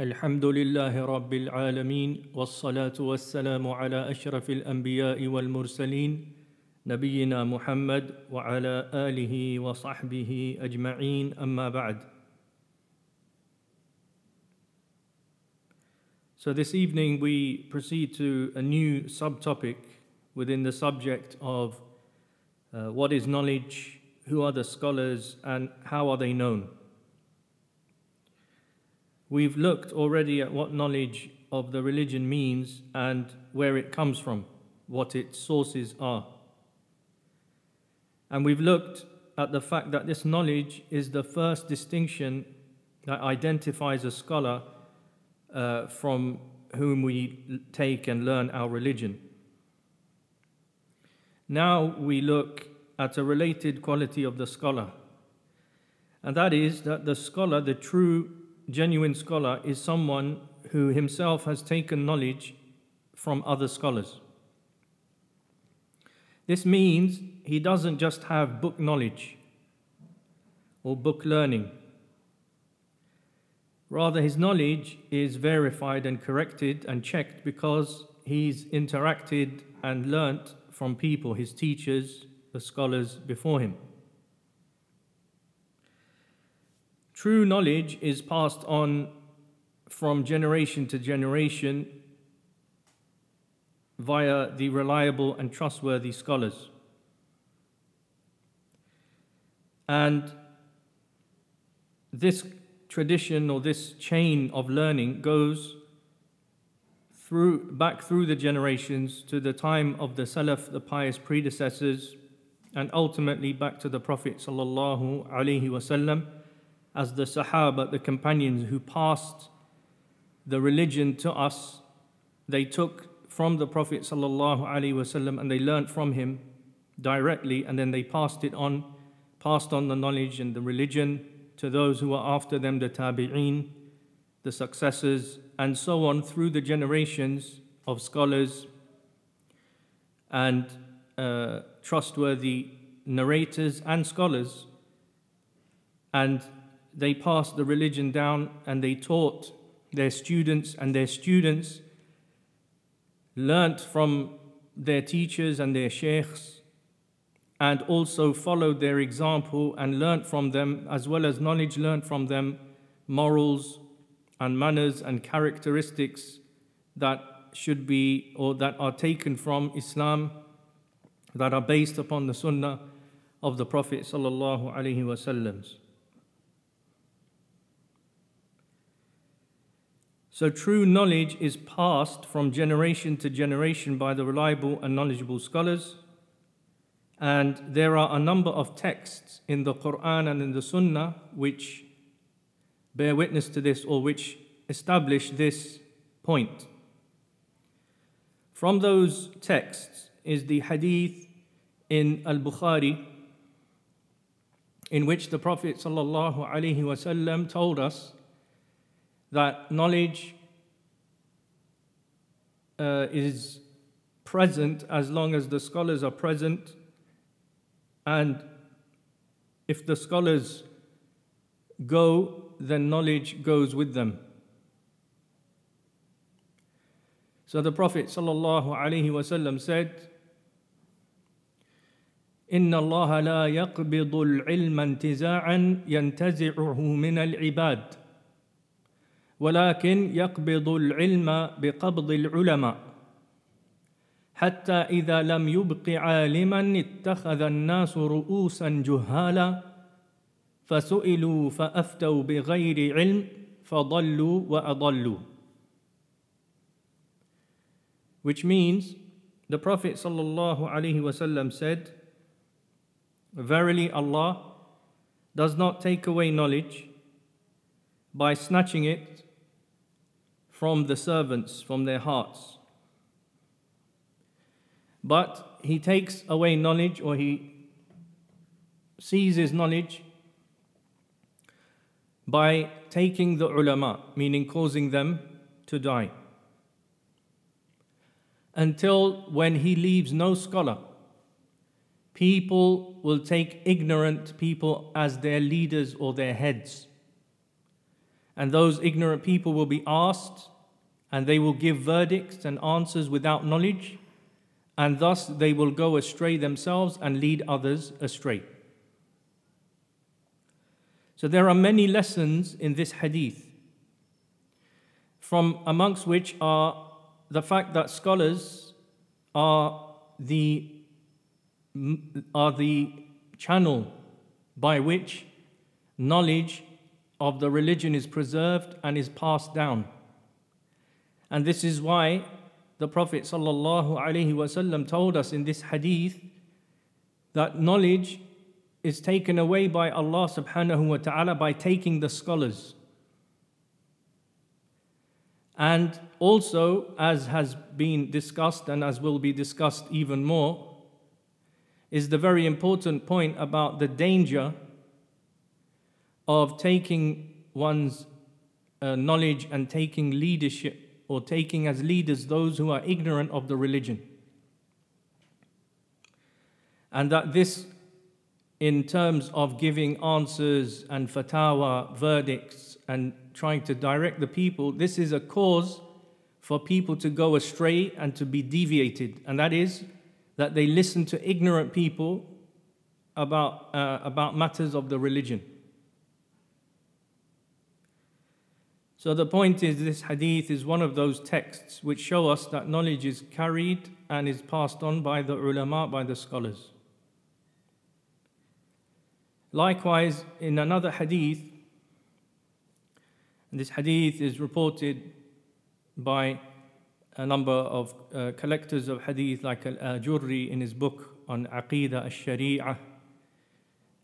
الحمد لله رب العالمين والصلاة والسلام على أشرف الأنبياء والمرسلين نبينا محمد وعلى آله وصحبه أجمعين أما بعد So this evening we proceed to a new subtopic within the subject of uh, what is knowledge, who are the scholars, and how are they known. We've looked already at what knowledge of the religion means and where it comes from, what its sources are. And we've looked at the fact that this knowledge is the first distinction that identifies a scholar uh, from whom we take and learn our religion. Now we look at a related quality of the scholar, and that is that the scholar, the true genuine scholar is someone who himself has taken knowledge from other scholars. This means he doesn't just have book knowledge or book learning. Rather, his knowledge is verified and corrected and checked because he's interacted and learnt from people, his teachers, the scholars before him. True knowledge is passed on from generation to generation via the reliable and trustworthy scholars. And this tradition or this chain of learning goes through back through the generations to the time of the Salaf, the pious predecessors, and ultimately back to the Prophet sallallahu alaihi wasallam as the Sahaba, the companions who passed the religion to us, they took from the Prophet ﷺ and they learnt from him directly, and then they passed it on, passed on the knowledge and the religion to those who were after them, the tabi'een, the successors, and so on through the generations of scholars and uh, trustworthy narrators and scholars. And they passed the religion down and they taught their students, and their students learnt from their teachers and their sheikhs, and also followed their example and learnt from them, as well as knowledge learnt from them, morals and manners and characteristics that should be or that are taken from Islam, that are based upon the Sunnah of the Prophet sallallahu alaihi. So true knowledge is passed from generation to generation by the reliable and knowledgeable scholars. And there are a number of texts in the Quran and in the Sunnah which bear witness to this or which establish this point. From those texts is the hadith in Al Bukhari, in which the Prophet ﷺ told us that knowledge uh, is present as long as the scholars are present, and if the scholars go, then knowledge goes with them. So the Prophet ﷺ said, إن الله لا يقبض العلم انتزاعا ينتزعه من العباد ولكن يقبض العلم بقبض العلماء. حتى إذا لم يبق عالما اتخذ الناس رؤوسا جهالا فسئلوا فأفتوا بغير علم فضلوا وأضلوا. Which means the Prophet ﷺ said, Verily Allah does not take away knowledge by snatching it from the servants, from their hearts. But he takes away knowledge or he seizes knowledge by taking the ulama, meaning causing them to die. Until when he leaves no scholar, people will take ignorant people as their leaders or their heads. And those ignorant people will be asked, and they will give verdicts and answers without knowledge, and thus they will go astray themselves and lead others astray. So there are many lessons in this hadith, from amongst which are the fact that scholars are the, are the channel by which knowledge of the religion is preserved and is passed down. And this is why the Prophet ﷺ told us in this hadith that knowledge is taken away by Allah subhanahu wa ta'ala by taking the scholars. And also, as has been discussed and as will be discussed even more, is the very important point about the danger of taking one's uh, knowledge and taking leadership or taking as leaders those who are ignorant of the religion. And that this, in terms of giving answers and fatwa, verdicts, and trying to direct the people, this is a cause for people to go astray and to be deviated. And that is that they listen to ignorant people about, uh, about matters of the religion. So the point is, this hadith is one of those texts which show us that knowledge is carried and is passed on by the ulama, by the scholars. Likewise, in another hadith, and this hadith is reported by a number of uh, collectors of hadith, like Al-Ajurri in his book on Aqidah al-Shari'ah,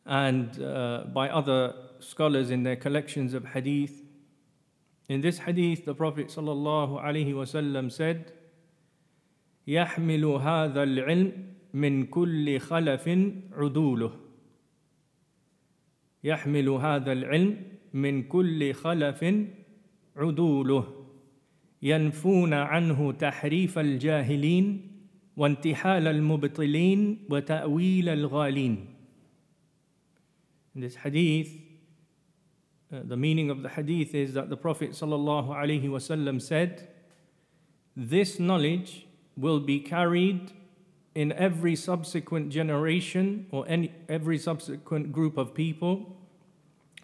and uh, by other scholars in their collections of hadith. In this hadith, the Prophet ﷺ said, يحمل هذا العلم من كل خلف عدوله يحمل هذا العلم من كل خلف عدوله ينفون عنه تحريف الجاهلين وانتحال المبطلين وتأويل الغالين In this hadith, Uh, the meaning of the hadith is that the Prophet ﷺ said, This knowledge will be carried in every subsequent generation or any, every subsequent group of people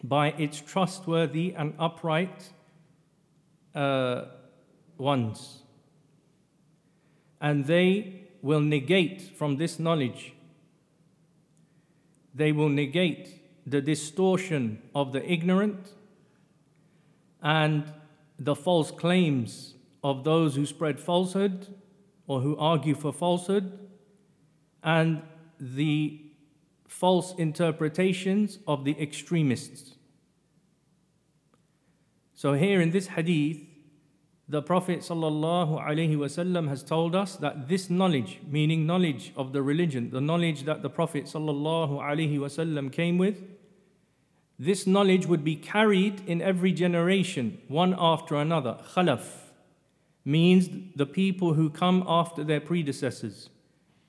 by its trustworthy and upright uh, ones. And they will negate from this knowledge, they will negate the distortion of the ignorant and the false claims of those who spread falsehood or who argue for falsehood and the false interpretations of the extremists. So, here in this hadith, the Prophet ﷺ has told us that this knowledge, meaning knowledge of the religion, the knowledge that the Prophet ﷺ came with, this knowledge would be carried in every generation, one after another. Khalaf means the people who come after their predecessors,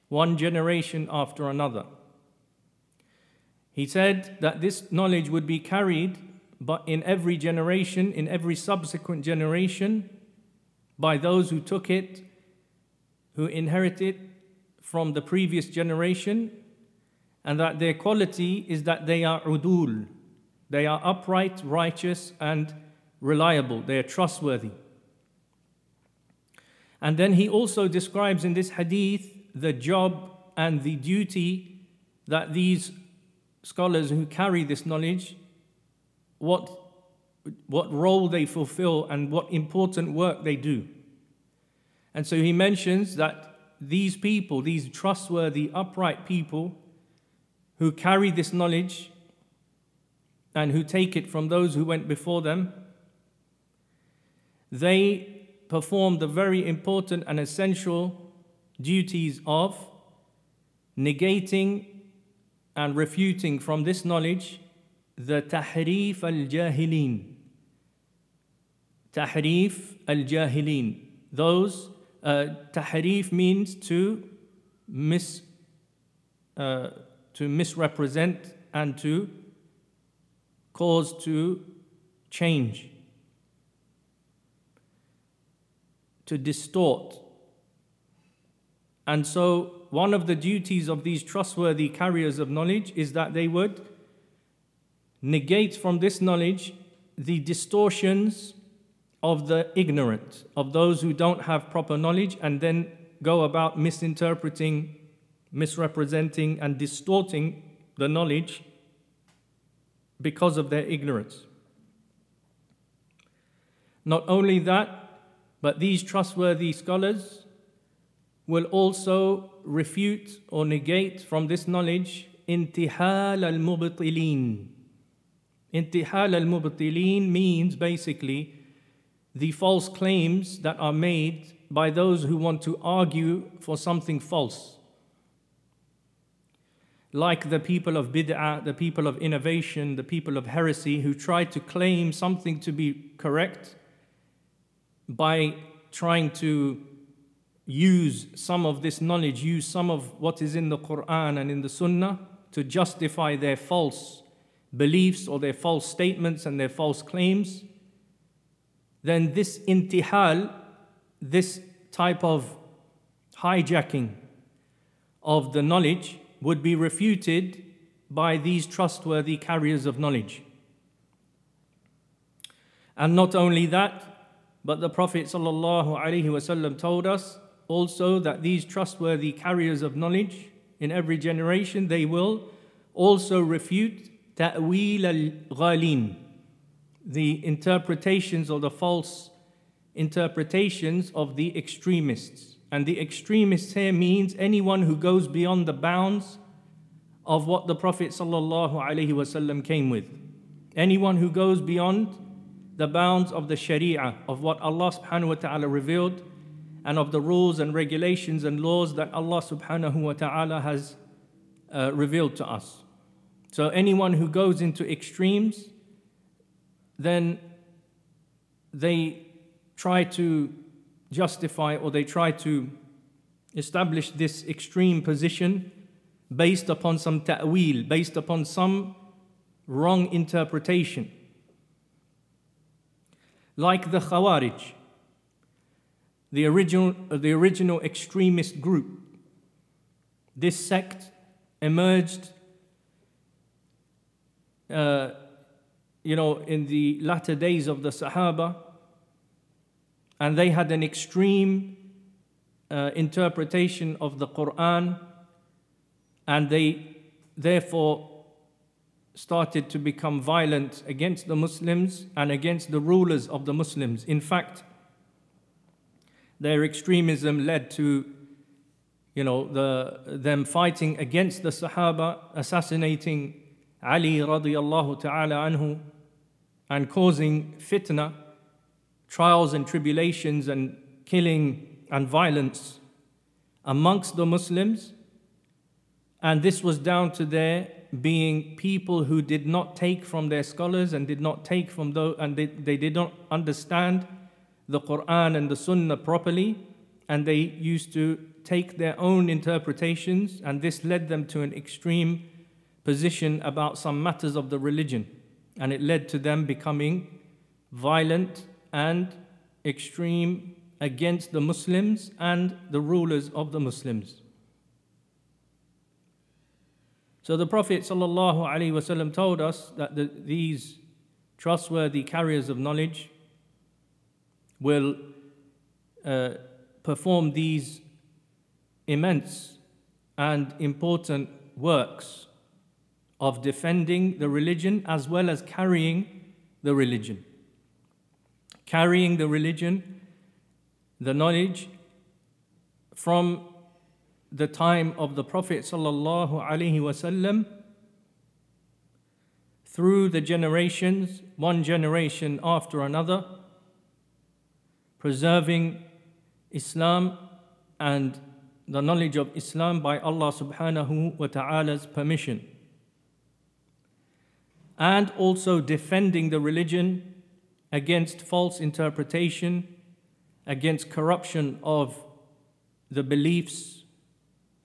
one generation after another. He said that this knowledge would be carried but in every generation, in every subsequent generation, by those who took it, who inherited from the previous generation, and that their quality is that they are udul, they are upright, righteous, and reliable. They are trustworthy. And then he also describes in this hadith the job and the duty that these scholars who carry this knowledge, what, what role they fulfill and what important work they do. And so he mentions that these people, these trustworthy, upright people who carry this knowledge, and who take it from those who went before them, they perform the very important and essential duties of negating and refuting from this knowledge the tahrif al jahilin. Tahrif al jahilin. Those, uh, tahrif means to mis, uh, to misrepresent and to cause to change, to distort. And so, one of the duties of these trustworthy carriers of knowledge is that they would negate from this knowledge the distortions of the ignorant, of those who don't have proper knowledge, and then go about misinterpreting, misrepresenting, and distorting the knowledge because of their ignorance. Not only that, but these trustworthy scholars will also refute or negate from this knowledge intihal al mubtilin. Intihal al mubtilin means basically the false claims that are made by those who want to argue for something false. Like the people of bid'ah, the people of innovation, the people of heresy who try to claim something to be correct by trying to use some of this knowledge, use some of what is in the Quran and in the Sunnah to justify their false beliefs or their false statements and their false claims, then this intihal, this type of hijacking of the knowledge, would be refuted by these trustworthy carriers of knowledge. And not only that, but the Prophet ﷺ told us also that these trustworthy carriers of knowledge in every generation, they will also refute ta'wil al-ghalin, the interpretations or the false interpretations of the extremists. And the extremists here means anyone who goes beyond the bounds of what the Prophet ﷺ came with. Anyone who goes beyond the bounds of the Sharia, of what Allah subhanahu wa ta'ala revealed, and of the rules and regulations and laws that Allah subhanahu wa ta'ala has uh, revealed to us. So anyone who goes into extremes, then they try to justify or they try to establish this extreme position based upon some ta'wil, based upon some wrong interpretation like the Khawarij, the original, the original extremist group. This sect emerged, uh, you know, in the latter days of the Sahaba, and they had an extreme uh, interpretation of the Quran, and they therefore started to become violent against the Muslims and against the rulers of the Muslims. In fact, their extremism led to you know, the, them fighting against the Sahaba, assassinating Ali radiallahu ta'ala anhu, and causing fitna, trials and tribulations, and killing and violence amongst the Muslims. And this was down to their being people who did not take from their scholars and did not take from those, and they, they did not understand the Quran and the Sunnah properly, and they used to take their own interpretations, and this led them to an extreme position about some matters of the religion, and it led to them becoming violent and extreme against the Muslims and the rulers of the Muslims. So the Prophet ﷺ told us that the, these trustworthy carriers of knowledge will uh, perform these immense and important works of defending the religion as well as carrying the religion. Carrying the religion, the knowledge from the time of the Prophet wasallam through the generations, one generation after another, preserving Islam and the knowledge of Islam by Allah subhanahu wa ta'ala's permission. And also defending the religion against false interpretation, against corruption of the beliefs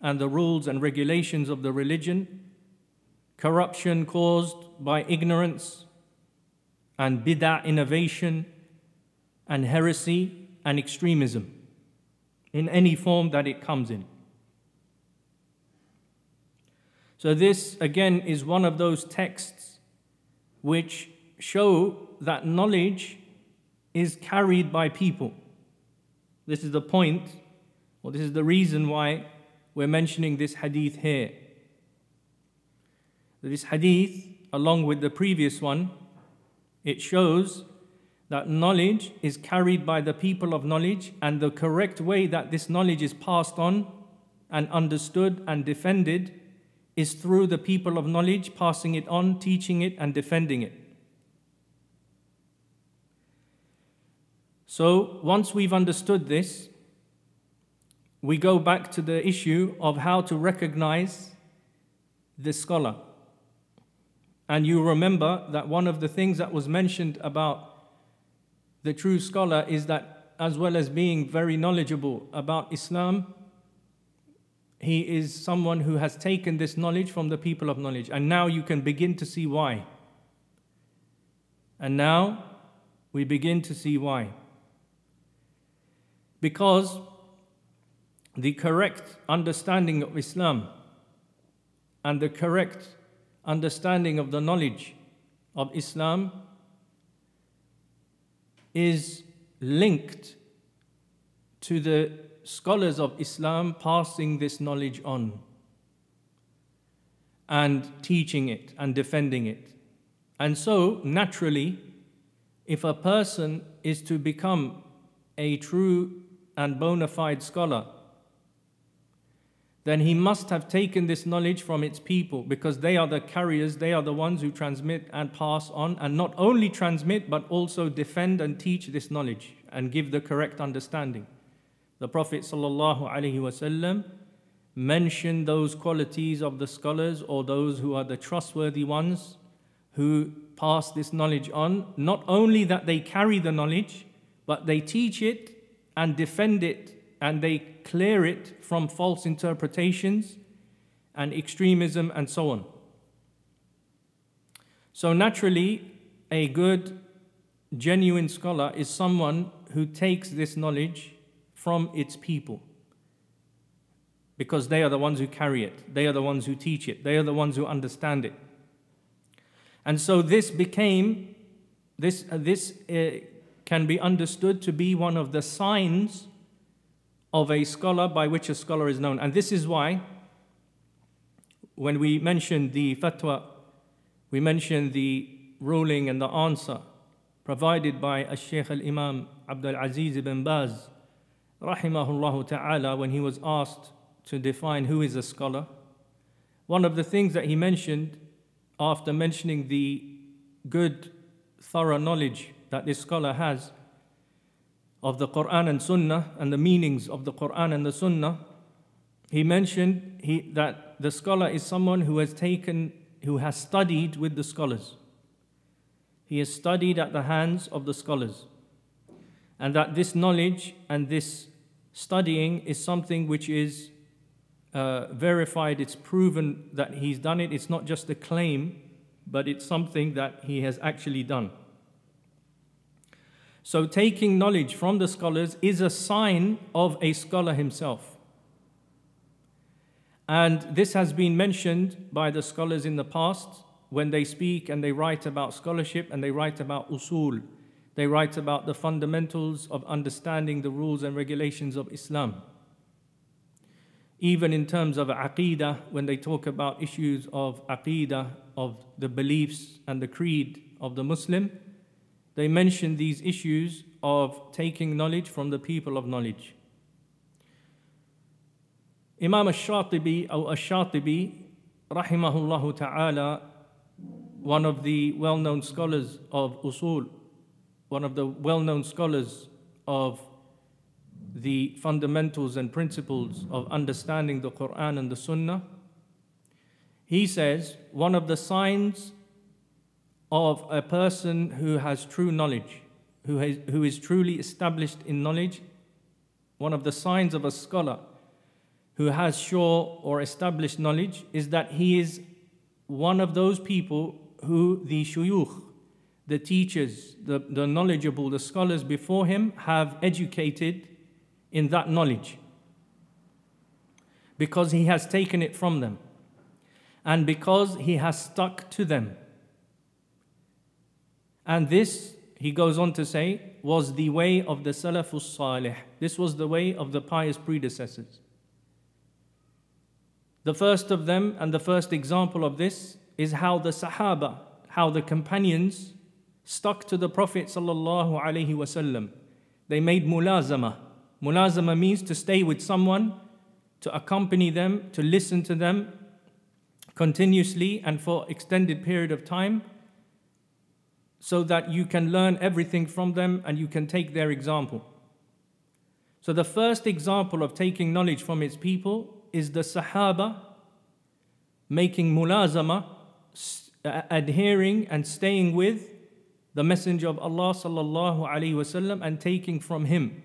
and the rules and regulations of the religion, corruption caused by ignorance and bid'ah innovation and heresy and extremism in any form that it comes in. So, this again is one of those texts which show that knowledge is carried by people. This is the point, or this is the reason why we're mentioning this hadith here. This hadith, along with the previous one, it shows that knowledge is carried by the people of knowledge, and the correct way that this knowledge is passed on and understood and defended is through the people of knowledge, passing it on, teaching it, and defending it. So, once we've understood this, we go back to the issue of how to recognize the scholar. And you remember that one of the things that was mentioned about the true scholar is that, as well as being very knowledgeable about Islam, he is someone who has taken this knowledge from the people of knowledge. And now you can begin to see why. And now we begin to see why. Because the correct understanding of Islam and the correct understanding of the knowledge of Islam is linked to the scholars of Islam passing this knowledge on and teaching it and defending it. And so, naturally, if a person is to become a true and bona fide scholar, then he must have taken this knowledge from its people because they are the carriers, they are the ones who transmit and pass on, and not only transmit but also defend and teach this knowledge and give the correct understanding. The Prophet ﷺ mentioned those qualities of the scholars or those who are the trustworthy ones who pass this knowledge on, not only that they carry the knowledge, but they teach it and defend it and they clear it from false interpretations and extremism and so on. So, naturally, a good, genuine scholar is someone who takes this knowledge from its people because they are the ones who carry it, they are the ones who teach it, they are the ones who understand it. And so, this became, this, uh, this uh, can be understood to be one of the signs of a scholar by which a scholar is known. And this is why, when we mentioned the fatwa, we mentioned the ruling and the answer provided by Shaykh al Imam Abdul Aziz ibn Baz, rahimahullah ta'ala, when he was asked to define who is a scholar. One of the things that he mentioned after mentioning the good, thorough knowledge that this scholar has of the Quran and Sunnah and the meanings of the Quran and the Sunnah, he mentioned he, that the scholar is someone who has taken, who has studied with the scholars. He has studied at the hands of the scholars. And that this knowledge and this studying is something which is uh, verified, it's proven that he's done it. It's not just a claim, but it's something that he has actually done. So, taking knowledge from the scholars is a sign of a scholar himself. And this has been mentioned by the scholars in the past when they speak and they write about scholarship and they write about usul. They write about the fundamentals of understanding the rules and regulations of Islam. Even in terms of aqidah, when they talk about issues of aqidah, of the beliefs and the creed of the Muslim, they mention these issues of taking knowledge from the people of knowledge. Imam al-Shatibi or al-Shatibi rahimahullah ta'ala one of the well-known scholars of usul one of the well-known scholars of the fundamentals and principles of understanding the Quran and the Sunnah he says one of the signs of a person who has true knowledge, who, has, who is truly established in knowledge, one of the signs of a scholar who has sure or established knowledge is that he is one of those people who the shuyukh, the teachers, the, the knowledgeable, the scholars before him have educated in that knowledge because he has taken it from them and because he has stuck to them. And this, he goes on to say, was the way of the Salafus Salih. This was the way of the pious predecessors. The first of them and the first example of this is how the Sahaba, how the companions stuck to the Prophet sallallahu alaihi wasallam. They made mulazama. Mulazama means to stay with someone, to accompany them, to listen to them continuously and for extended period of time so that you can learn everything from them and you can take their example. So the first example of taking knowledge from its people is the Sahaba making mulazama, uh, adhering and staying with the Messenger of Allah sallallahu alaihi wasallam and taking from him,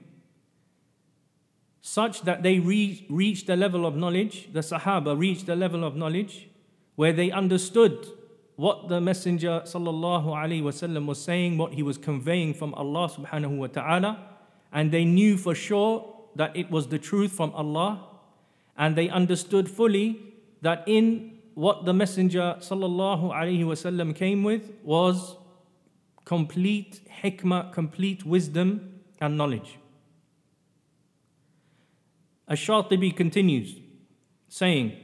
such that they re- reached the level of knowledge. The Sahaba reached the level of knowledge where they understood what the Messenger sallallahu alaihi wasallam was saying, what he was conveying from Allah subhanahu wa taala, and they knew for sure that it was the truth from Allah, and they understood fully that in what the Messenger sallallahu alaihi wasallam came with was complete hikmah, complete wisdom and knowledge. Ash-Shatibi continues, saying,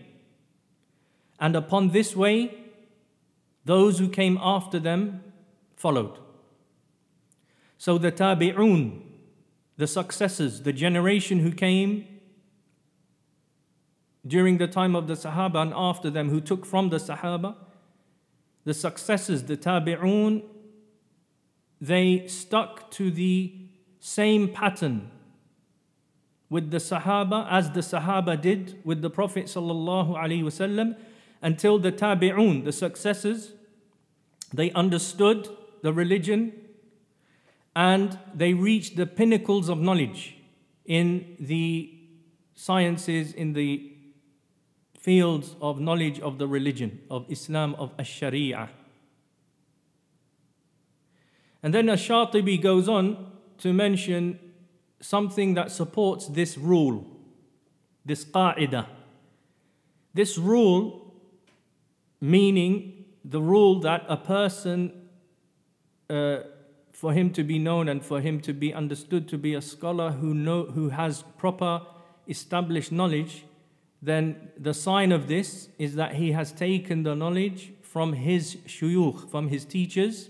And upon this way, those who came after them followed. So the tabi'un, the successors, the generation who came during the time of the Sahaba and after them, who took from the Sahaba, the successors, the tabi'un, they stuck to the same pattern with the Sahaba as the Sahaba did with the Prophet sallallahu alaihi wasallam until the Tabi'un, the successors, they understood the religion and they reached the pinnacles of knowledge in the sciences, in the fields of knowledge of the religion, of Islam, of Ash-Sharia. And then Ash-Shatibi goes on to mention something that supports this rule, this qa'idah. This rule, meaning the rule that a person, uh, for him to be known and for him to be understood to be a scholar who, know, who has proper established knowledge, then the sign of this is that he has taken the knowledge from his shuyukh, from his teachers,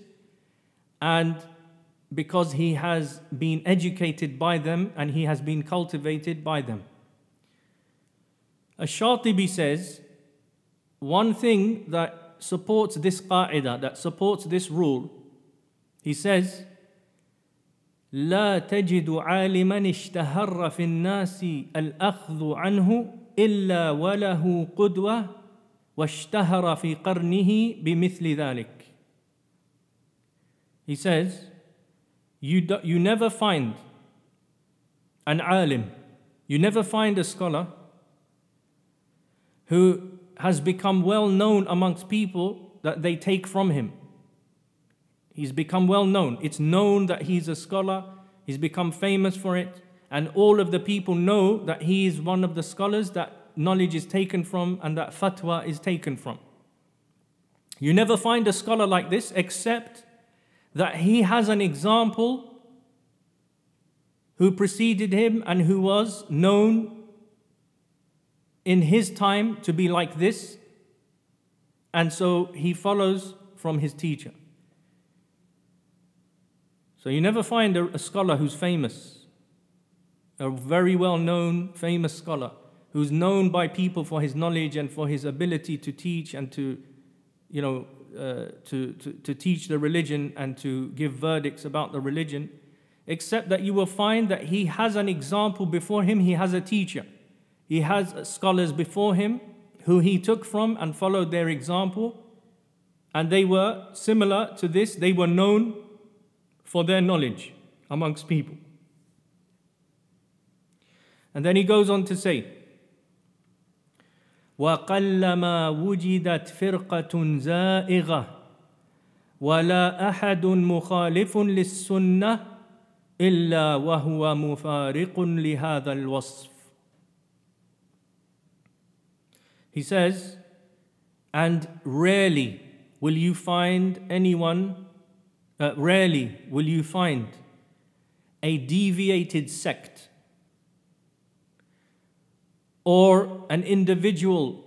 and because he has been educated by them and he has been cultivated by them. Ash-Shatibi says, one thing that supports this qa'idah, that supports this rule, he says, لا تجد عالما اشتهر في الناس الأخذ عنه إلا وله قدوة واشتهر في قرنه بمثل ذلك. He says, you, do, you never find an alim, you never find a scholar who has become well known amongst people that they take from him. He's become well known. It's known that he's a scholar, he's become famous for it, and all of the people know that he is one of the scholars that knowledge is taken from and that fatwa is taken from. You never find a scholar like this except that he has an example who preceded him and who was known in his time to be like this, and so he follows from his teacher. So you never find a, a scholar who's famous, a very well known, famous scholar, who's known by people for his knowledge and for his ability to teach and to, you know, uh, to, to, to teach the religion and to give verdicts about the religion, except that you will find that he has an example before him, he has a teacher. He has scholars before him who he took from and followed their example, and they were similar to this, they were known for their knowledge amongst people. And then he goes on to say, وقلما وجدت فرقة زائغة ولا أحد مخالف للسنة إلا وهو مفارق لهذا الوصف He says, and rarely will you find anyone, uh, rarely will you find a deviated sect or an individual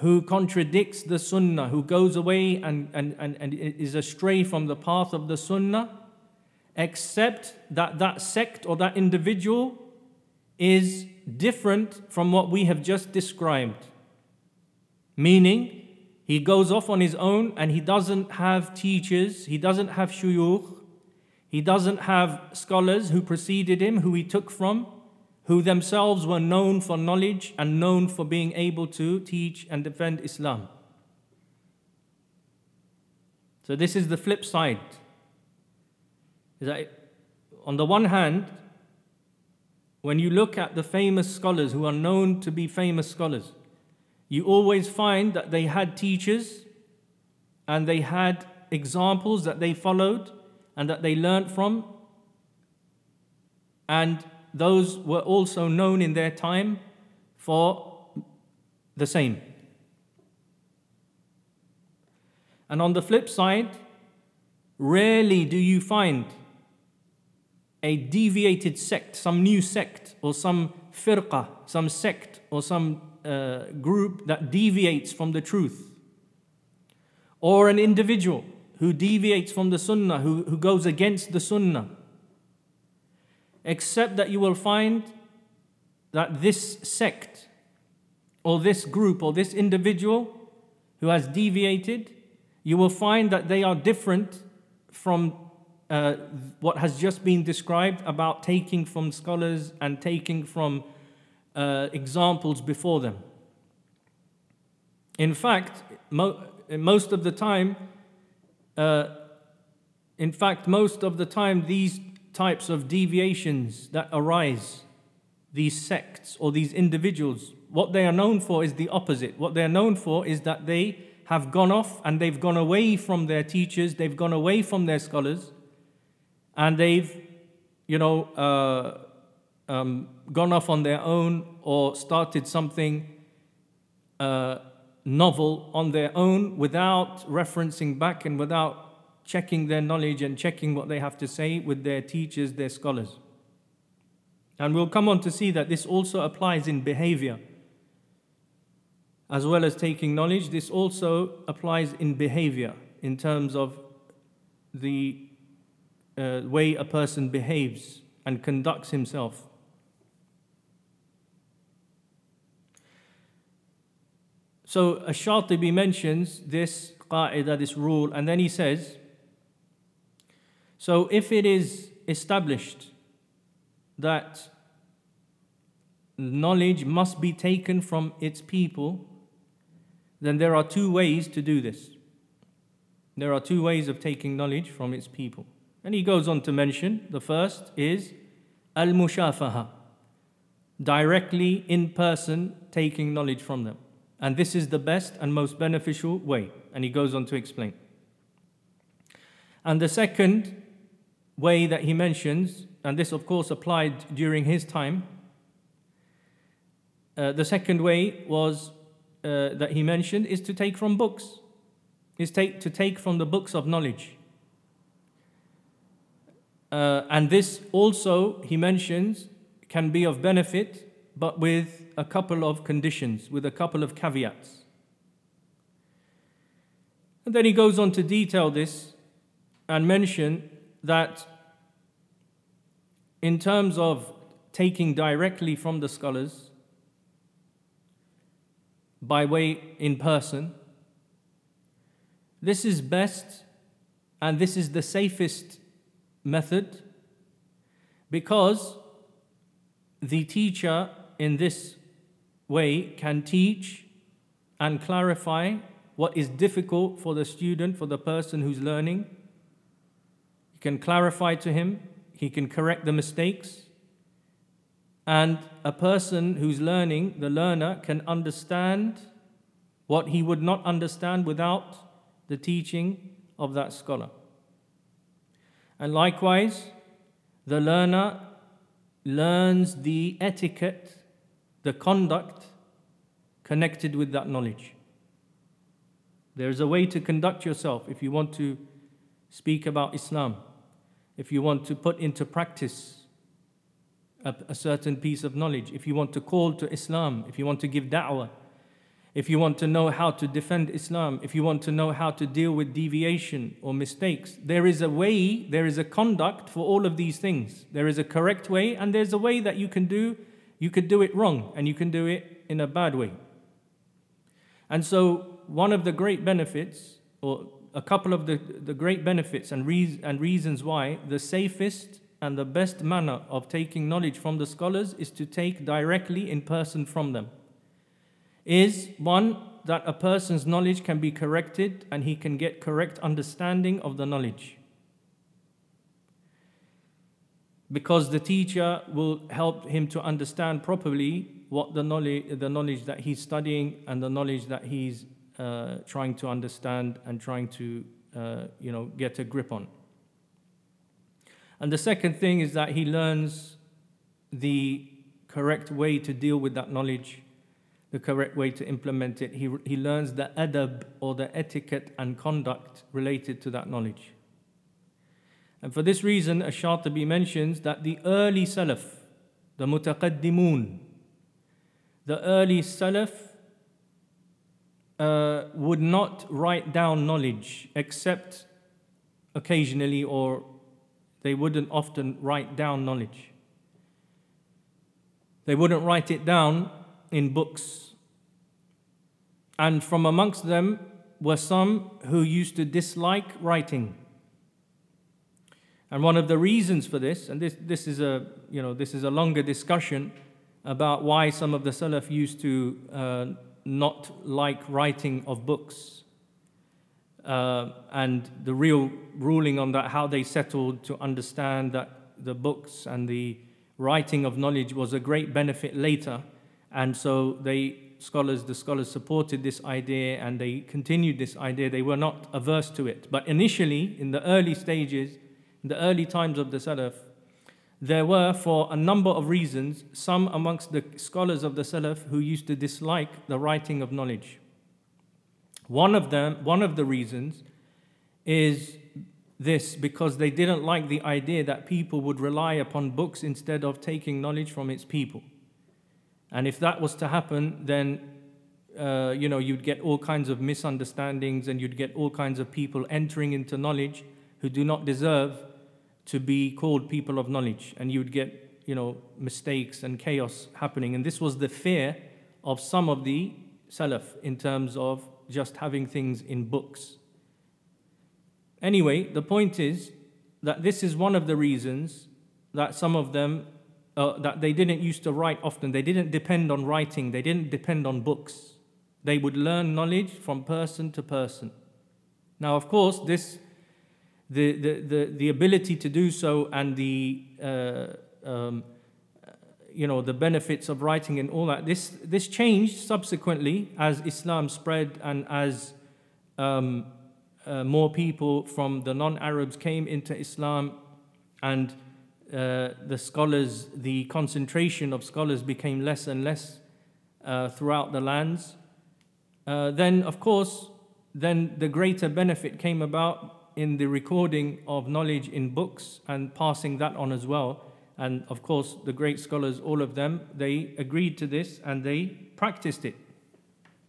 who contradicts the sunnah, who goes away and, and, and, and is astray from the path of the sunnah, except that that sect or that individual is different from what we have just described. Meaning, he goes off on his own and he doesn't have teachers, he doesn't have shuyukh, he doesn't have scholars who preceded him, who he took from, who themselves were known for knowledge and known for being able to teach and defend Islam. So, this is the flip side. Is that on the one hand, when you look at the famous scholars who are known to be famous scholars, you always find that they had teachers and they had examples that they followed and that they learned from. And those were also known in their time for the same. And on the flip side, rarely do you find a deviated sect, some new sect, or some firqa, some sect, or some uh, group that deviates from the truth, or an individual who deviates from the sunnah, who, who goes against the sunnah. Except that you will find that this sect or this group or this individual who has deviated, you will find that they are different from uh, what has just been described about taking from scholars and taking from uh, examples before them. In fact, mo- most of the time, uh, in fact, most of the time, these types of deviations that arise, these sects or these individuals, what they are known for is the opposite. What they are known for is that they have gone off and they've gone away from their teachers, they've gone away from their scholars, and they've, you know, uh, um, gone off on their own or started something uh, novel on their own without referencing back and without checking their knowledge and checking what they have to say with their teachers, their scholars. And we'll come on to see that this also applies in behavior. As well as taking knowledge, this also applies in behavior in terms of the uh, way a person behaves and conducts himself. So Ash-Shatibi mentions this qa'idah, this rule, and then he says, so if it is established that knowledge must be taken from its people, then there are two ways to do this. There are two ways of taking knowledge from its people. And he goes on to mention the first is al mushafaha, directly in person taking knowledge from them. And this is the best and most beneficial way. And he goes on to explain. And the second way that he mentions, and this of course applied during his time, uh, the second way was uh, that he mentioned is to take from books, is take, to take from the books of knowledge. Uh, and this also, he mentions, can be of benefit, but with a couple of conditions, with a couple of caveats. And then he goes on to detail this and mention that in terms of taking directly from the scholars by way in person, this is best and this is the safest method because the teacher in this way can teach and clarify what is difficult for the student, for the person who's learning he can clarify to him, he can correct the mistakes. And a person who's learning, the learner, can understand what he would not understand without the teaching of that scholar. And likewise, the learner learns the etiquette, the conduct connected with that knowledge. There is a way to conduct yourself if you want to speak about Islam, if you want to put into practice a, a certain piece of knowledge, if you want to call to Islam, if you want to give da'wah, if you want to know how to defend Islam, if you want to know how to deal with deviation or mistakes, there is a way, there is a conduct for all of these things. There is a correct way, and there's a way that you can do, you could do it wrong, and you can do it in a bad way. And so, one of the great benefits, or a couple of the, the great benefits and, re- and reasons why the safest and the best manner of taking knowledge from the scholars is to take directly in person from them. Is one, that a person's knowledge can be corrected and he can get correct understanding of the knowledge. Because the teacher will help him to understand properly what the knowledge, the knowledge that he's studying and the knowledge that he's uh, trying to understand and trying to, uh, you know, get a grip on. And the second thing is that he learns the correct way to deal with that knowledge, the correct way to implement it. He, he learns the adab or the etiquette and conduct related to that knowledge. And for this reason, Ash-Shatibi mentions that the early Salaf, the Mutaqaddimun, the early Salaf uh, would not write down knowledge except occasionally or they wouldn't often write down knowledge. They wouldn't write it down in books. And from amongst them were some who used to dislike writing. And one of the reasons for this, and this, this, is, a, you know, this is a longer discussion about why some of the Salaf used to uh, not like writing of books uh, and the real ruling on that, how they settled to understand that the books and the writing of knowledge was a great benefit later. And so they scholars, the scholars supported this idea and they continued this idea. They were not averse to it. But initially, in the early stages, the early times of the Salaf, there were, for a number of reasons, some amongst the scholars of the Salaf who used to dislike the writing of knowledge. One of them, one of the reasons is this because they didn't like the idea that people would rely upon books instead of taking knowledge from its people. And if that was to happen, then uh, you know you'd get all kinds of misunderstandings and you'd get all kinds of people entering into knowledge who do not deserve to be called people of knowledge, and you would get you know mistakes and chaos happening. And this was the fear of some of the Salaf in terms of just having things in books. Anyway, the point is that this is one of the reasons that some of them uh, that they didn't used to write often. They didn't depend on writing. They didn't depend on books. They would learn knowledge from person to person. Now, of course, this the the the, the ability to do so and the uh, um, you know the benefits of writing and all that. This this changed subsequently as Islam spread and as um, uh, more people from the non-Arabs came into Islam, and uh, the scholars, the concentration of scholars became less and less uh, throughout the lands. Uh, then, of course, then the greater benefit came about in the recording of knowledge in books and passing that on as well and of course, the great scholars, all of them, they agreed to this and they practiced it.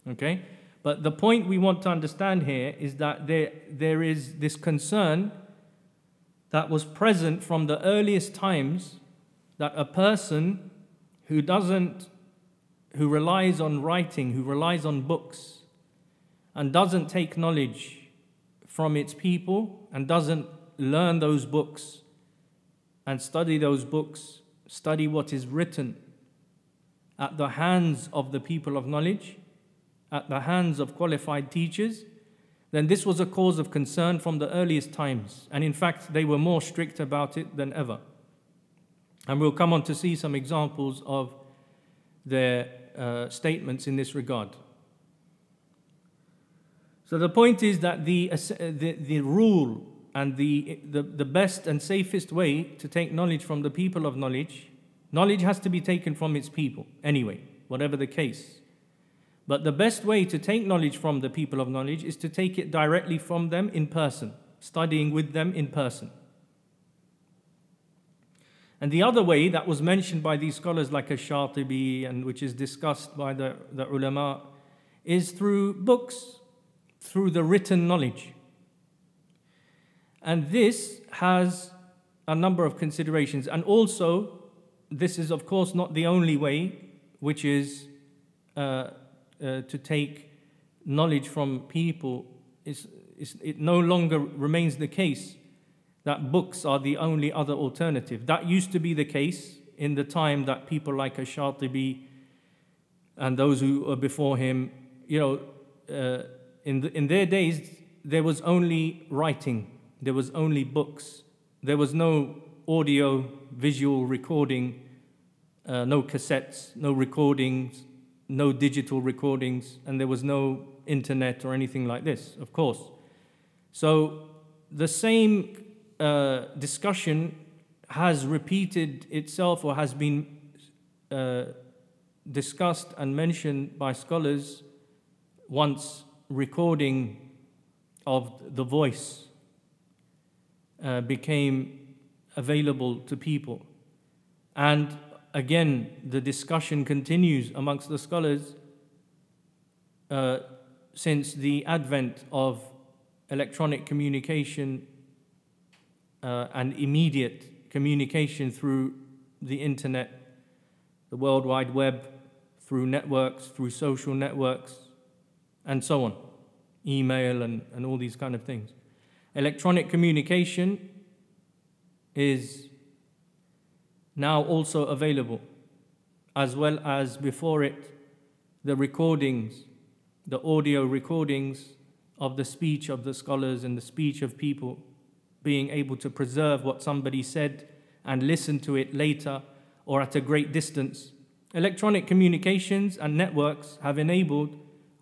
Okay? But the point we want to understand here is that there, there is this concern that was present from the earliest times that a person who doesn't, who relies on writing, who relies on books, and doesn't take knowledge from its people and doesn't learn those books and study those books, study what is written at the hands of the people of knowledge, at the hands of qualified teachers, then this was a cause of concern from the earliest times. And in fact, they were more strict about it than ever. And we'll come on to see some examples of their uh, statements in this regard. So the point is that the, uh, uh, the, the rule and the, the, the best and safest way to take knowledge from the people of knowledge, knowledge has to be taken from its people anyway, whatever the case. But the best way to take knowledge from the people of knowledge is to take it directly from them in person, studying with them in person. And the other way that was mentioned by these scholars like Ash-Shatibi and which is discussed by the, the ulama is through books, through the written knowledge. And this has a number of considerations. And also, this is of course not the only way, which is uh, uh, to take knowledge from people. It's, it's, it no longer remains the case that books are the only other alternative. That used to be the case in the time that people like Ash-Shatibi and those who were before him, you know, uh, in, the, in their days, there was only writing, there was only books, there was no audio, visual recording, uh, no cassettes, no recordings, no digital recordings, and there was no internet or anything like this, of course. So the same uh, discussion has repeated itself or has been uh, discussed and mentioned by scholars once recording of the voice uh, became available to people. And again, the discussion continues amongst the scholars uh, since the advent of electronic communication uh, and immediate communication through the internet, the World Wide Web, through networks, through social networks, and so on, email and, and all these kind of things. Electronic communication is now also available, as well as before it, the recordings, the audio recordings of the speech of the scholars and the speech of people being able to preserve what somebody said and listen to it later or at a great distance. Electronic communications and networks have enabled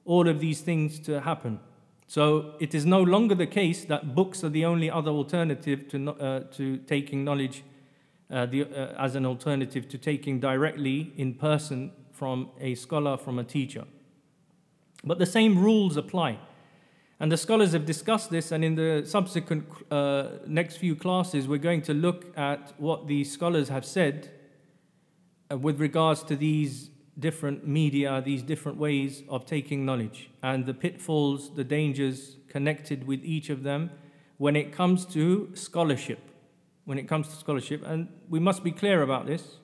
all of these things to happen. So it is no longer the case that books are the only other alternative to, uh, to taking knowledge uh, the, uh, as an alternative to taking directly in person from a scholar, from a teacher. But the same rules apply. And the scholars have discussed this, and in the subsequent uh, next few classes, we're going to look at what the scholars have said uh, with regards to these different media, these different ways of taking knowledge, and the pitfalls, the dangers connected with each of them when it comes to scholarship. When it comes to scholarship, and we must be clear about this.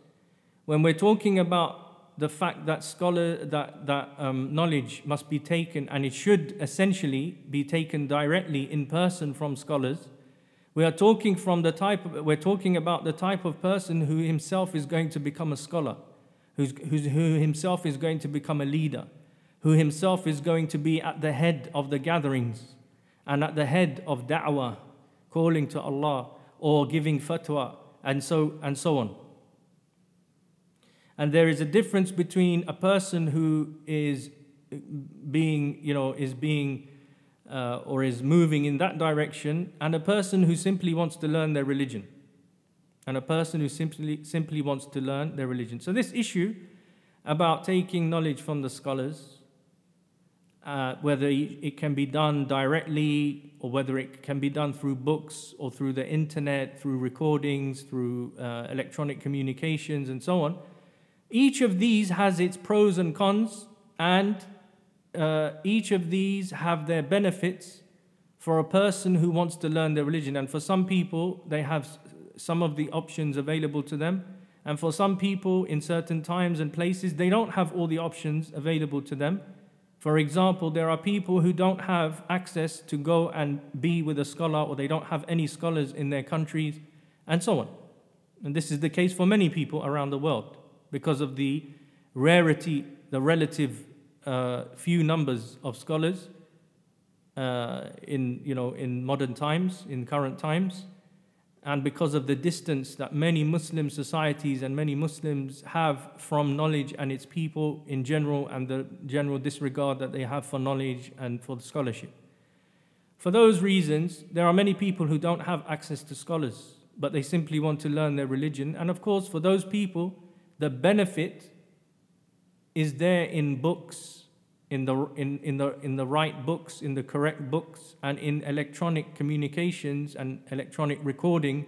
When we're talking about the fact that scholar that that um, knowledge must be taken and it should essentially be taken directly in person from scholars we are talking from the type of, we're talking about the type of person who himself is going to become a scholar who's, who's, who himself is going to become a leader who himself is going to be at the head of the gatherings and at the head of da'wah calling to Allah or giving fatwa and so and so on and there is a difference between a person who is being, you know, is being uh, or is moving in that direction and a person who simply wants to learn their religion. And a person who simply, simply wants to learn their religion. So, this issue about taking knowledge from the scholars, uh, whether it can be done directly or whether it can be done through books or through the internet, through recordings, through uh, electronic communications, and so on, each of these has its pros and cons, and uh, each of these have their benefits for a person who wants to learn their religion. And for some people, they have some of the options available to them. And for some people, in certain times and places, they don't have all the options available to them. For example, there are people who don't have access to go and be with a scholar, or they don't have any scholars in their countries, and so on. And this is the case for many people around the world because of the rarity, the relative uh, few numbers of scholars uh, in, you know, in modern times, in current times, and because of the distance that many Muslim societies and many Muslims have from knowledge and its people in general, and the general disregard that they have for knowledge and for the scholarship. For those reasons, there are many people who don't have access to scholars, but they simply want to learn their religion. And of course, for those people, the benefit is there in books, in the, in, in, the, in the right books, in the correct books, and in electronic communications and electronic recording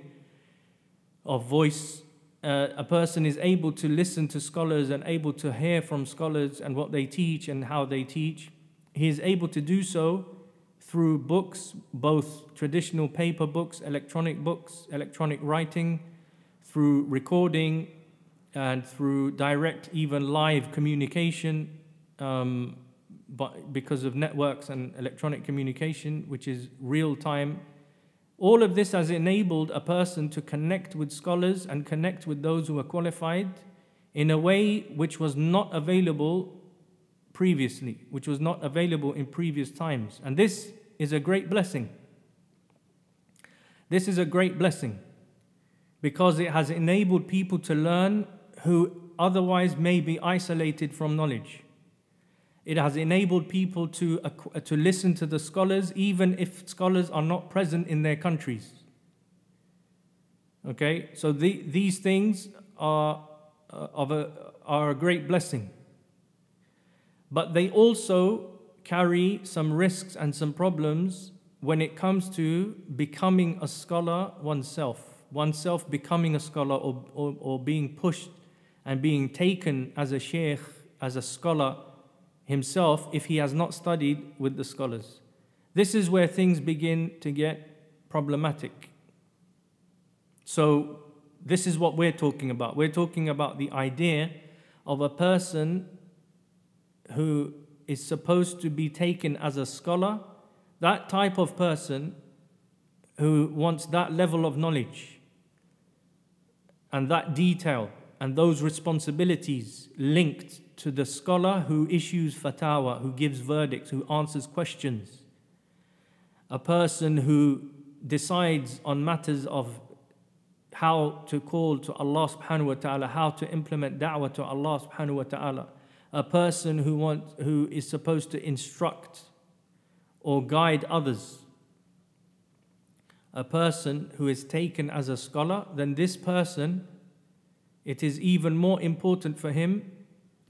of voice. Uh, a person is able to listen to scholars and able to hear from scholars and what they teach and how they teach. He is able to do so through books, both traditional paper books, electronic books, electronic writing, through recording, and through direct, even live communication, um, but because of networks and electronic communication, which is real time. All of this has enabled a person to connect with scholars and connect with those who are qualified in a way which was not available previously, which was not available in previous times. And this is a great blessing. This is a great blessing because it has enabled people to learn who otherwise may be isolated from knowledge. It has enabled people to, uh, to listen to the scholars, even if scholars are not present in their countries. Okay, so the, these things are, uh, of a, are a great blessing. But they also carry some risks and some problems when it comes to becoming a scholar oneself, oneself becoming a scholar or, or, or being pushed and being taken as a sheikh, as a scholar himself, if he has not studied with the scholars. This is where things begin to get problematic. So, this is what we're talking about. We're talking about the idea of a person who is supposed to be taken as a scholar, that type of person who wants that level of knowledge and that detail and those responsibilities linked to the scholar who issues fatwa, who gives verdicts, who answers questions. A person who decides on matters of how to call to Allah subhanahu wa ta'ala, how to implement da'wah to Allah subhanahu wa ta'ala a person who, want, who is supposed to instruct or guide others, a person who is taken as a scholar, then this person, it is even more important for him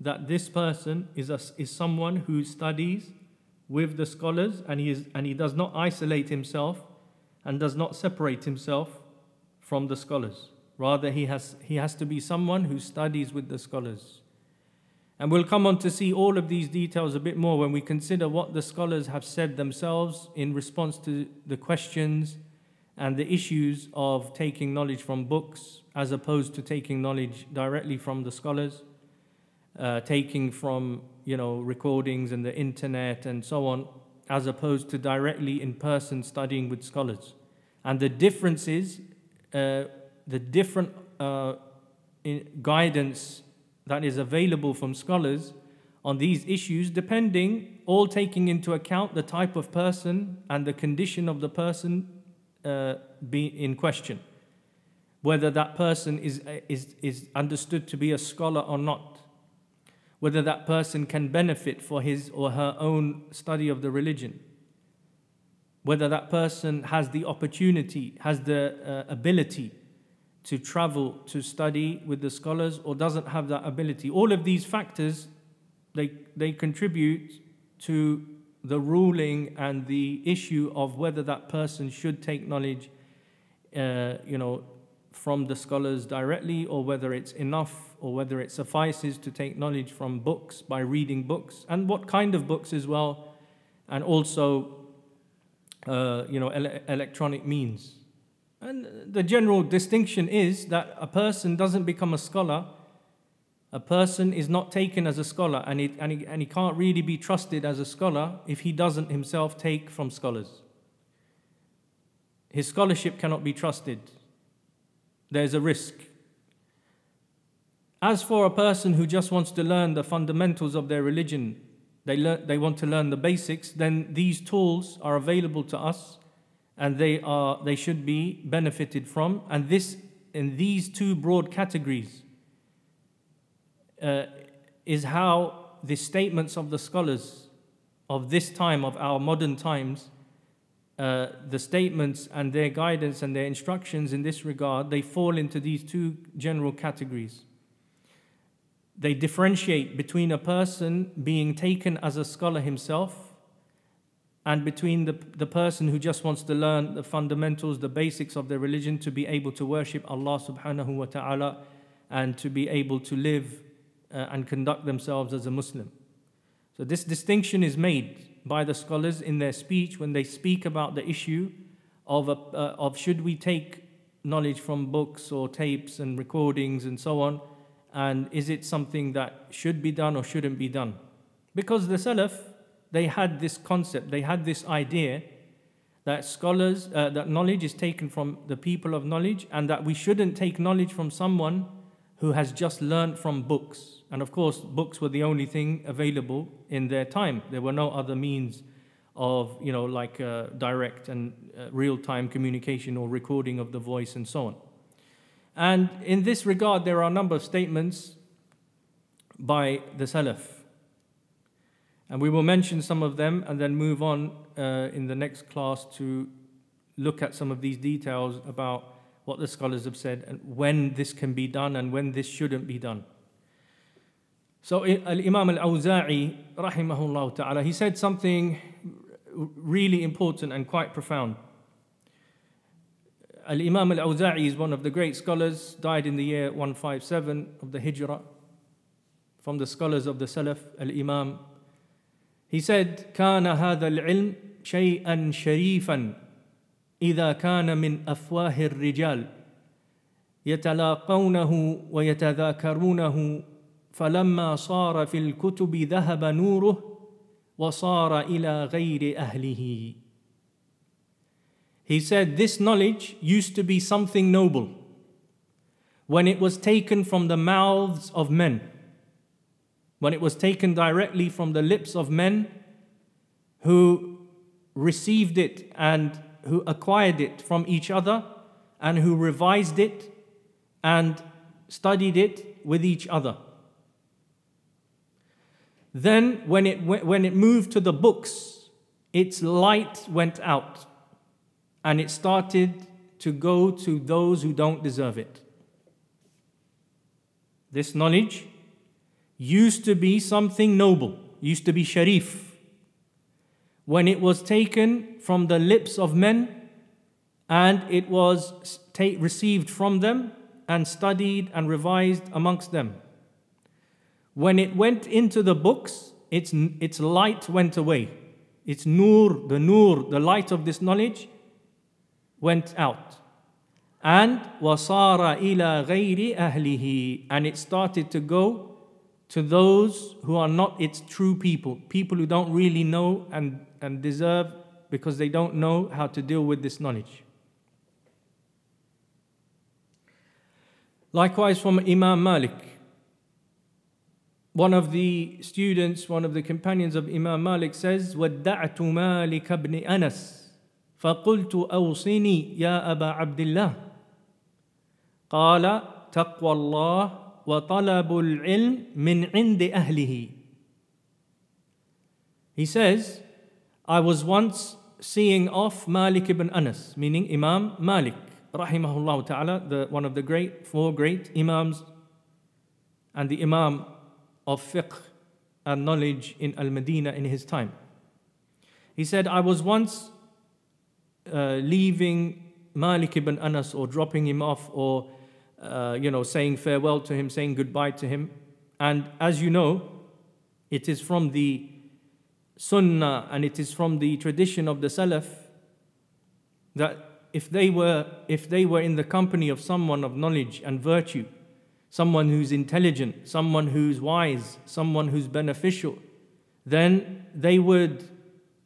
that this person is, a, is someone who studies with the scholars and he, is, and he does not isolate himself and does not separate himself from the scholars. Rather, he has, he has to be someone who studies with the scholars. And we'll come on to see all of these details a bit more when we consider what the scholars have said themselves in response to the questions and the issues of taking knowledge from books as opposed to taking knowledge directly from the scholars, uh, taking from you know recordings and the internet and so on, as opposed to directly in person studying with scholars, and the differences, uh, the different uh, guidance that is available from scholars on these issues, depending, all taking into account the type of person and the condition of the person uh, be in question. Whether that person is, is, is understood to be a scholar or not. Whether that person can benefit for his or her own study of the religion. Whether that person has the opportunity, has the uh, ability to travel to study with the scholars or doesn't have that ability. All of these factors, they, they contribute to the ruling and the issue of whether that person should take knowledge, uh, you know, from the scholars directly, or whether it's enough, or whether it suffices to take knowledge from books by reading books, and what kind of books as well, and also, uh, you know, ele- electronic means. And the general distinction is that a person doesn't become a scholar. A person is not taken as a scholar, and he, and, he, and he can't really be trusted as a scholar if he doesn't himself take from scholars. His scholarship cannot be trusted. There's a risk. As for a person who just wants to learn the fundamentals of their religion, they, learn, they want to learn the basics, then these tools are available to us and they are they should be benefited from and this in these two broad categories uh, is how the statements of the scholars of this time of our modern times uh, the statements and their guidance and their instructions in this regard, they fall into these two general categories. They differentiate between a person being taken as a scholar himself and between the, the person who just wants to learn the fundamentals, the basics of their religion to be able to worship Allah subhanahu wa ta'ala and to be able to live uh, and conduct themselves as a Muslim. So, this distinction is made by the scholars in their speech when they speak about the issue of, a, uh, of should we take knowledge from books or tapes and recordings and so on, and is it something that should be done or shouldn't be done? Because the Salaf, they had this concept, they had this idea that scholars, uh, that knowledge is taken from the people of knowledge, and that we shouldn't take knowledge from someone who has just learned from books. And of course, books were the only thing available in their time. There were no other means of, you know, like uh, direct and uh, real time communication or recording of the voice and so on. And in this regard, there are a number of statements by the Salaf. And we will mention some of them and then move on uh, in the next class to look at some of these details about what the scholars have said and when this can be done and when this shouldn't be done. So Imam al-Awza'i, rahimahullah ta'ala, he said something really important and quite profound. Al-Imam al-Awza'i is one of the great scholars, died in the year 157 of the Hijrah, from the scholars of the Salaf, Al-Imam. He said, كان هذا العلم شيئا شريفا إذا كان من أفواه الرجال يتلاقونه ويتذاكرونه فلما صار في الكتب ذهب نوره وصار إلى غير أهله He said this knowledge used to be something noble when it was taken from the mouths of men, when it was taken directly from the lips of men who received it and who acquired it from each other and who revised it and studied it with each other. Then, when it, when it moved to the books, its light went out and it started to go to those who don't deserve it. This knowledge used to be something noble, used to be sharif. When it was taken from the lips of men and it was ta- received from them and studied and revised amongst them. When it went into the books, its, its light went away. Its nur, the nur, the light of this knowledge, went out. And wasara ila ghairi ahlihi, and it started to go to those who are not its true people, people who don't really know and, and deserve because they don't know how to deal with this knowledge. Likewise, from Imam Malik, one of the students, one of the companions of Imam Malik says, وَدَّعْتُ مَالِكَ بْنِ أَنَسٍ فقلت اوصني يا ابا عبد الله قال تقوى الله وطلب العلم من عند اهله He says, I was once seeing off Malik ibn Anas, meaning Imam Malik, rahimahullah ta'ala, the, one of the great, four great Imams, and the Imam of fiqh and knowledge in Al Medina in his time. He said, I was once uh, leaving Malik ibn Anas or dropping him off or uh, you know saying farewell to him, saying goodbye to him. And as you know, it is from the Sunnah and it is from the tradition of the Salaf that if they were if they were in the company of someone of knowledge and virtue, someone who's intelligent, someone who's wise, someone who's beneficial, then they would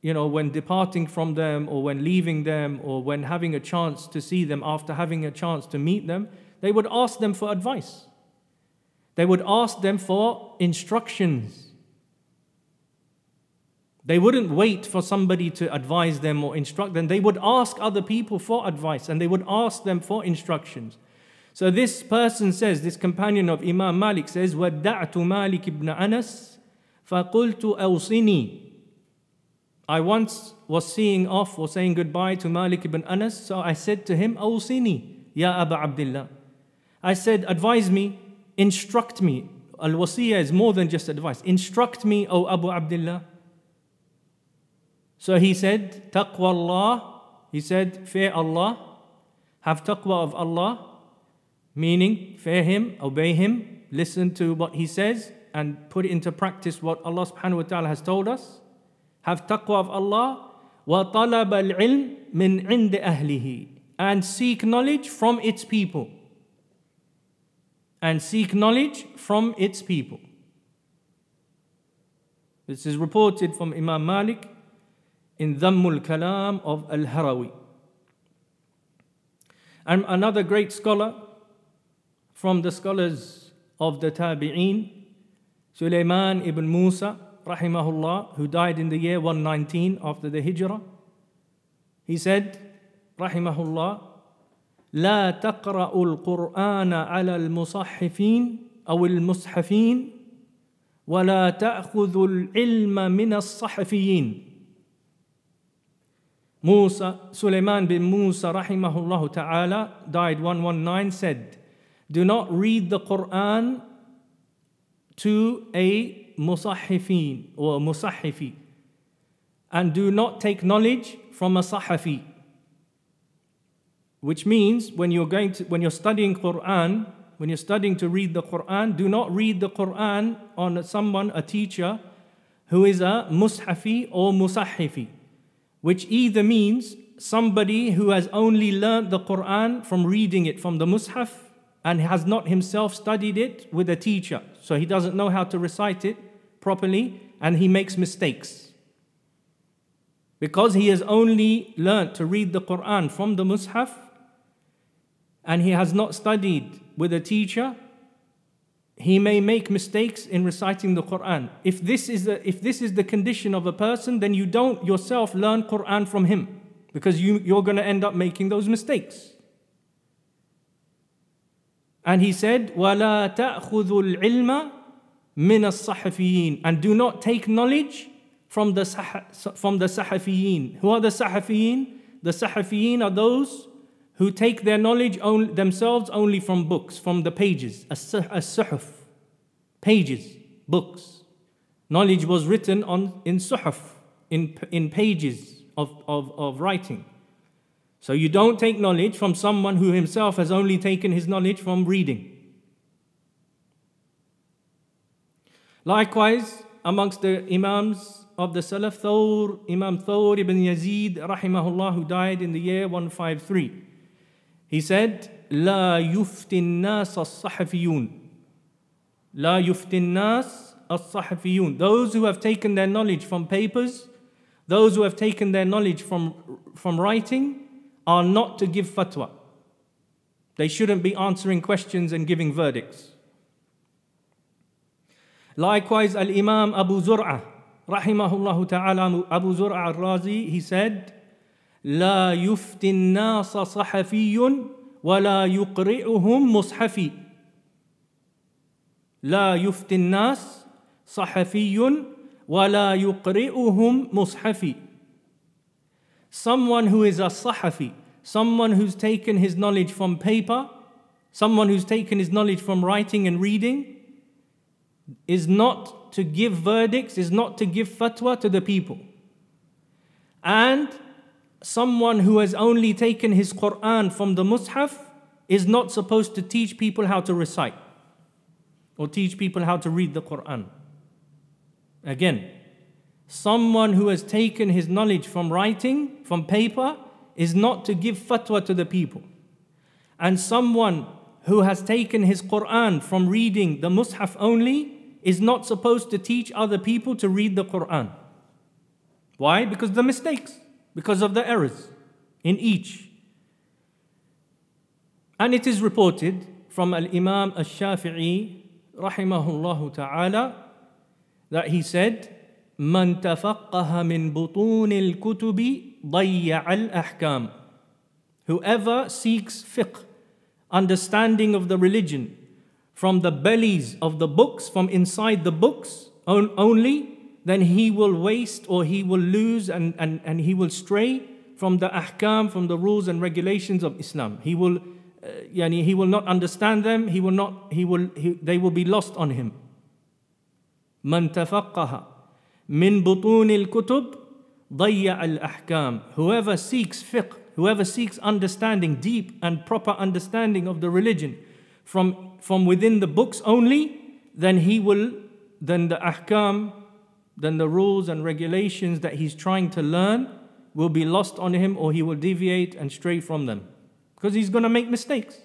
you know, when departing from them or when leaving them or when having a chance to see them after having a chance to meet them, they would ask them for advice. They would ask them for instructions. They wouldn't wait for somebody to advise them or instruct them. They would ask other people for advice and they would ask them for instructions. So this person says, this companion of Imam Malik says, وَدَّعْتُ مَالِكِ ibn Anas فَقُلْتُ أَوْصِنِي I once was seeing off or saying goodbye to Malik ibn Anas, so I said to him, Awsini, Ya Aba Abdullah. I said, Advise me, instruct me. Al wasiyah is more than just advice. Instruct me, O Abu Abdullah. So he said, Taqwa Allah. He said, Fear Allah. Have taqwa of Allah. meaning fear him, obey him, listen to what he says, and put into practice what Allah subhanahu wa ta'ala has told us. Have taqwa of Allah, wa talab ilm min indi and seek knowledge from its people. And seek knowledge from its people. This is reported from Imam Malik in Dhammul Kalam of Al Harawi. And another great scholar, from the scholars of the Tabi'een, Sulaiman ibn Musa, rahimahullah, who died in the year 119 after the Hijrah. He said, rahimahullah, لا تقرأ القرآن على المصحفين أو المصحفين ولا تأخذ العلم من الصحفيين Musa, Sulaiman bin Musa rahimahullah ta'ala died 119 said, do not read the Quran to a musahifin or musahifi and do not take knowledge from a sahafi. Which means when you're going to when you're studying Quran, when you're studying to read the Quran, do not read the Quran on someone, a teacher, who is a mushafi or musahifi which either means somebody who has only learned the Quran from reading it from the Mus'haf and has not himself studied it with a teacher. So he doesn't know how to recite it properly and he makes mistakes. Because he has only learned to read the Quran from the Mus'haf and he has not studied with a teacher, he may make mistakes in reciting the Quran. If this is the, if this is the condition of a person, then you don't yourself learn Quran from him because you, you're going to end up making those mistakes. And he said, وَلَا تَأْخُذُوا الْعِلْمَ مِنَ الصَّحَفِيِّينَ And do not take knowledge from the, from the Sahafiyin. Who are the Sahafiyin? The Sahafiyin are those who take their knowledge on, themselves only from books, from the pages, as-suhuf, pages, books. Knowledge was written on in suhuf, in, in pages of, of, of writing. So you don't take knowledge from someone who himself has only taken his knowledge from reading. Likewise, amongst the Imams of the Salaf, Thawr, Imam Thawr ibn Yazid, rahimahullah, who died in the year 153. He said, لا يفتي الناس الصحفيون لا يفتي الناس الصحفيون Those who have taken their knowledge from papers, those who have taken their knowledge from, from writing, are not to give fatwa. They shouldn't be answering questions and giving verdicts. Likewise, Al Imam Abu Zur'ah, rahimahullah ta'ala, Abu Zur'ah al Razi, he said, لا يفتي الناس صحفي ولا يقرئهم مصحفي لا يفتي الناس صحفي ولا يقرئهم مصحفي Someone who is a sahafi, someone who's taken his knowledge from paper, someone who's taken his knowledge from writing and reading, is not to give verdicts, is not to give fatwa to the people. And someone who has only taken his Quran from the Mus'haf is not supposed to teach people how to recite or teach people how to read the Quran. Again, someone who has taken his knowledge from writing, from paper, is not to give fatwa to the people. And someone who has taken his Quran from reading the Mus'haf only is not supposed to teach other people to read the Quran. Why? Because the mistakes because of the errors in each. And it is reported from Al Imam Al Shafi'i, rahimahullah ta'ala, that he said, من تفقه من بطون الكتب ضيع الأحكام. Whoever seeks fiqh, understanding of the religion, from the bellies of the books, from inside the books only, then he will waste or he will lose and, and, and he will stray from the ahkam, from the rules and regulations of Islam. He will, uh, yani, he will not understand them, he will not, he will, he, they will be lost on him. من تفقه من بطون الكتب ضيع الأحكام. Whoever seeks fiqh, whoever seeks understanding, deep and proper understanding of the religion from, from within the books only, then he will, then the ahkam, then the rules and regulations that he's trying to learn will be lost on him or he will deviate and stray from them. Because he's going to make mistakes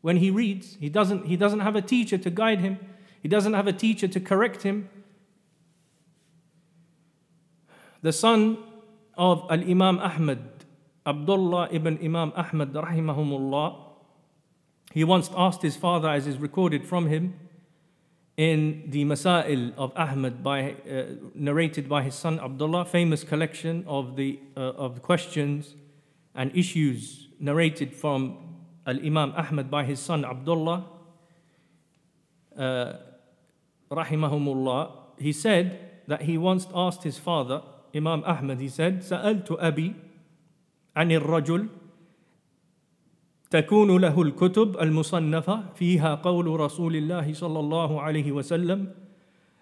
when he reads. He doesn't, he doesn't have a teacher to guide him, he doesn't have a teacher to correct him. The son of Al Imam Ahmad, Abdullah ibn Imam Ahmad, rahimahumullah, he once asked his father, as is recorded from him, in the Masail of Ahmad by, uh, narrated by his son Abdullah, famous collection of the uh, of questions and issues narrated from Al Imam Ahmad by his son Abdullah, uh, rahimahumullah. He said that he once asked his father, Imam Ahmad, he said, سألت أبي عن الرجل تكون له الكتب المصنفة فيها قول رسول الله صلى الله عليه وسلم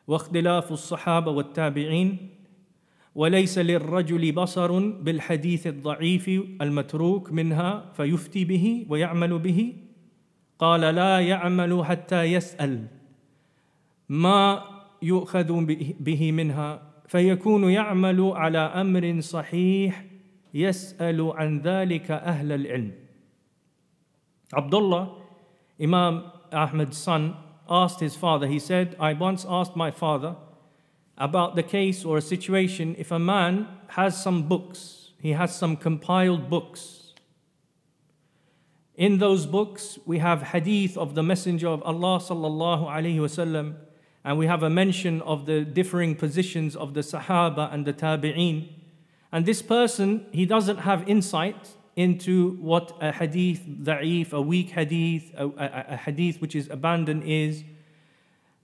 واختلاف الصحابة والتابعين وليس للرجل بصر بالحديث الضعيف المتروك منها فيفتي به ويعمل به. قال لا يعمل حتى يسأل. ما يؤخذ به منها فيكون يعمل على امر صحيح يسال عن ذلك اهل العلم Abdullah, Imam Ahmad's son, asked his father, he said, I once asked my father about the case or a situation if a man has some books, he has some compiled books. In those books, we have hadith of the Messenger of Allah sallallahu alaihi wasallam, and we have a mention of the differing positions of the Sahaba and the Tabi'een. And this person, he doesn't have insight into what a hadith da'if, a weak hadith, a, a, a, hadith which is abandoned is.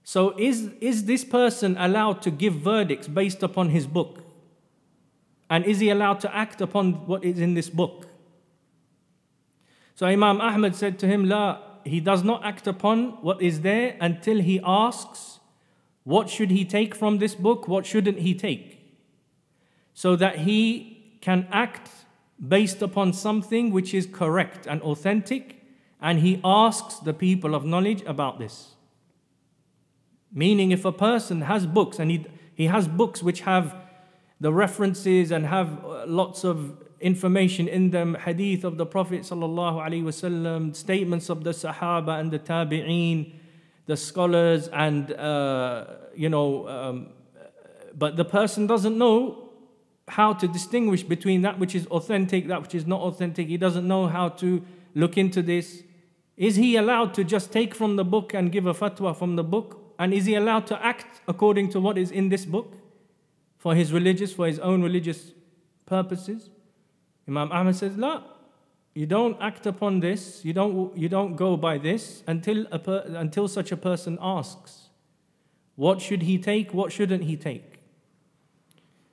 So, is, is this person allowed to give verdicts based upon his book? And is he allowed to act upon what is in this book? So, Imam Ahmad said to him, La, he does not act upon what is there until he asks, What should he take from this book? What shouldn't he take? So that he can act based upon something which is correct and authentic, and he asks the people of knowledge about this. Meaning, if a person has books and he, he has books which have the references and have uh, lots of information in them, hadith of the Prophet wasallam, statements of the Sahaba and the Tabi'een, the scholars, and uh, you know, um, but the person doesn't know how to distinguish between that which is authentic, that which is not authentic. He doesn't know how to look into this. Is he allowed to just take from the book and give a fatwa from the book? And is he allowed to act according to what is in this book for his religious, for his own religious purposes? Imam Ahmad says, La, you don't act upon this, you don't, you don't go by this until, a per, until such a person asks. What should he take? What shouldn't he take?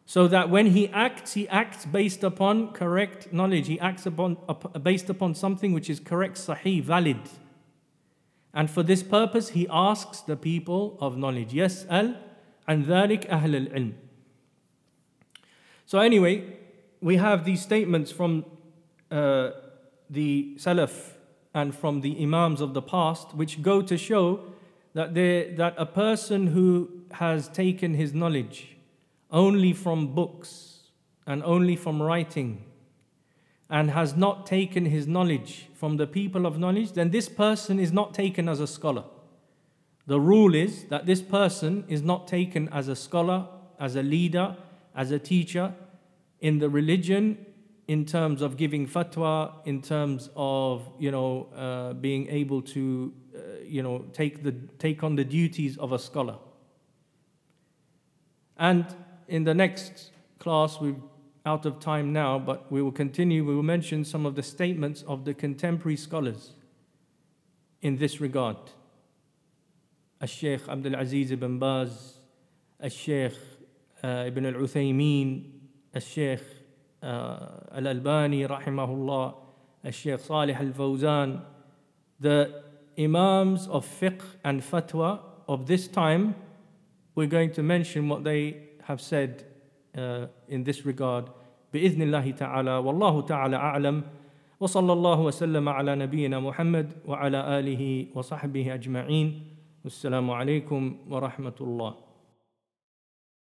So that when he acts, he acts based upon correct knowledge. He acts upon, based upon something which is correct, sahih, valid. And for this purpose, he asks the people of knowledge. Yes, al and ذلك أهل العلم. So anyway, we have these statements from uh, the Salaf and from the Imams of the past, which go to show that, that a person who has taken his knowledge only from books and only from writing and has not taken his knowledge from the people of knowledge, then this person is not taken as a scholar. The rule is that this person is not taken as a scholar, as a leader, as a teacher in the religion in terms of giving fatwa, in terms of you know uh, being able to uh, you know take the take on the duties of a scholar. And in the next class, we're out of time now, but we will continue. We will mention some of the statements of the contemporary scholars in this regard. Al-Sheikh Abdul Aziz ibn Baz, Al-Sheikh uh, Ibn al-Uthaymeen, uh, al-Albani, rahimahullah, al-Sheikh Salih al-Fawzan, the Imams of fiqh and fatwa of this time, we're going to mention what they have said uh, in this regard. بإذن الله تعالى والله تعالى أعلم وصلى الله وسلم على نبينا محمد وعلى آله وصحبه أجمعين والسلام عليكم ورحمة الله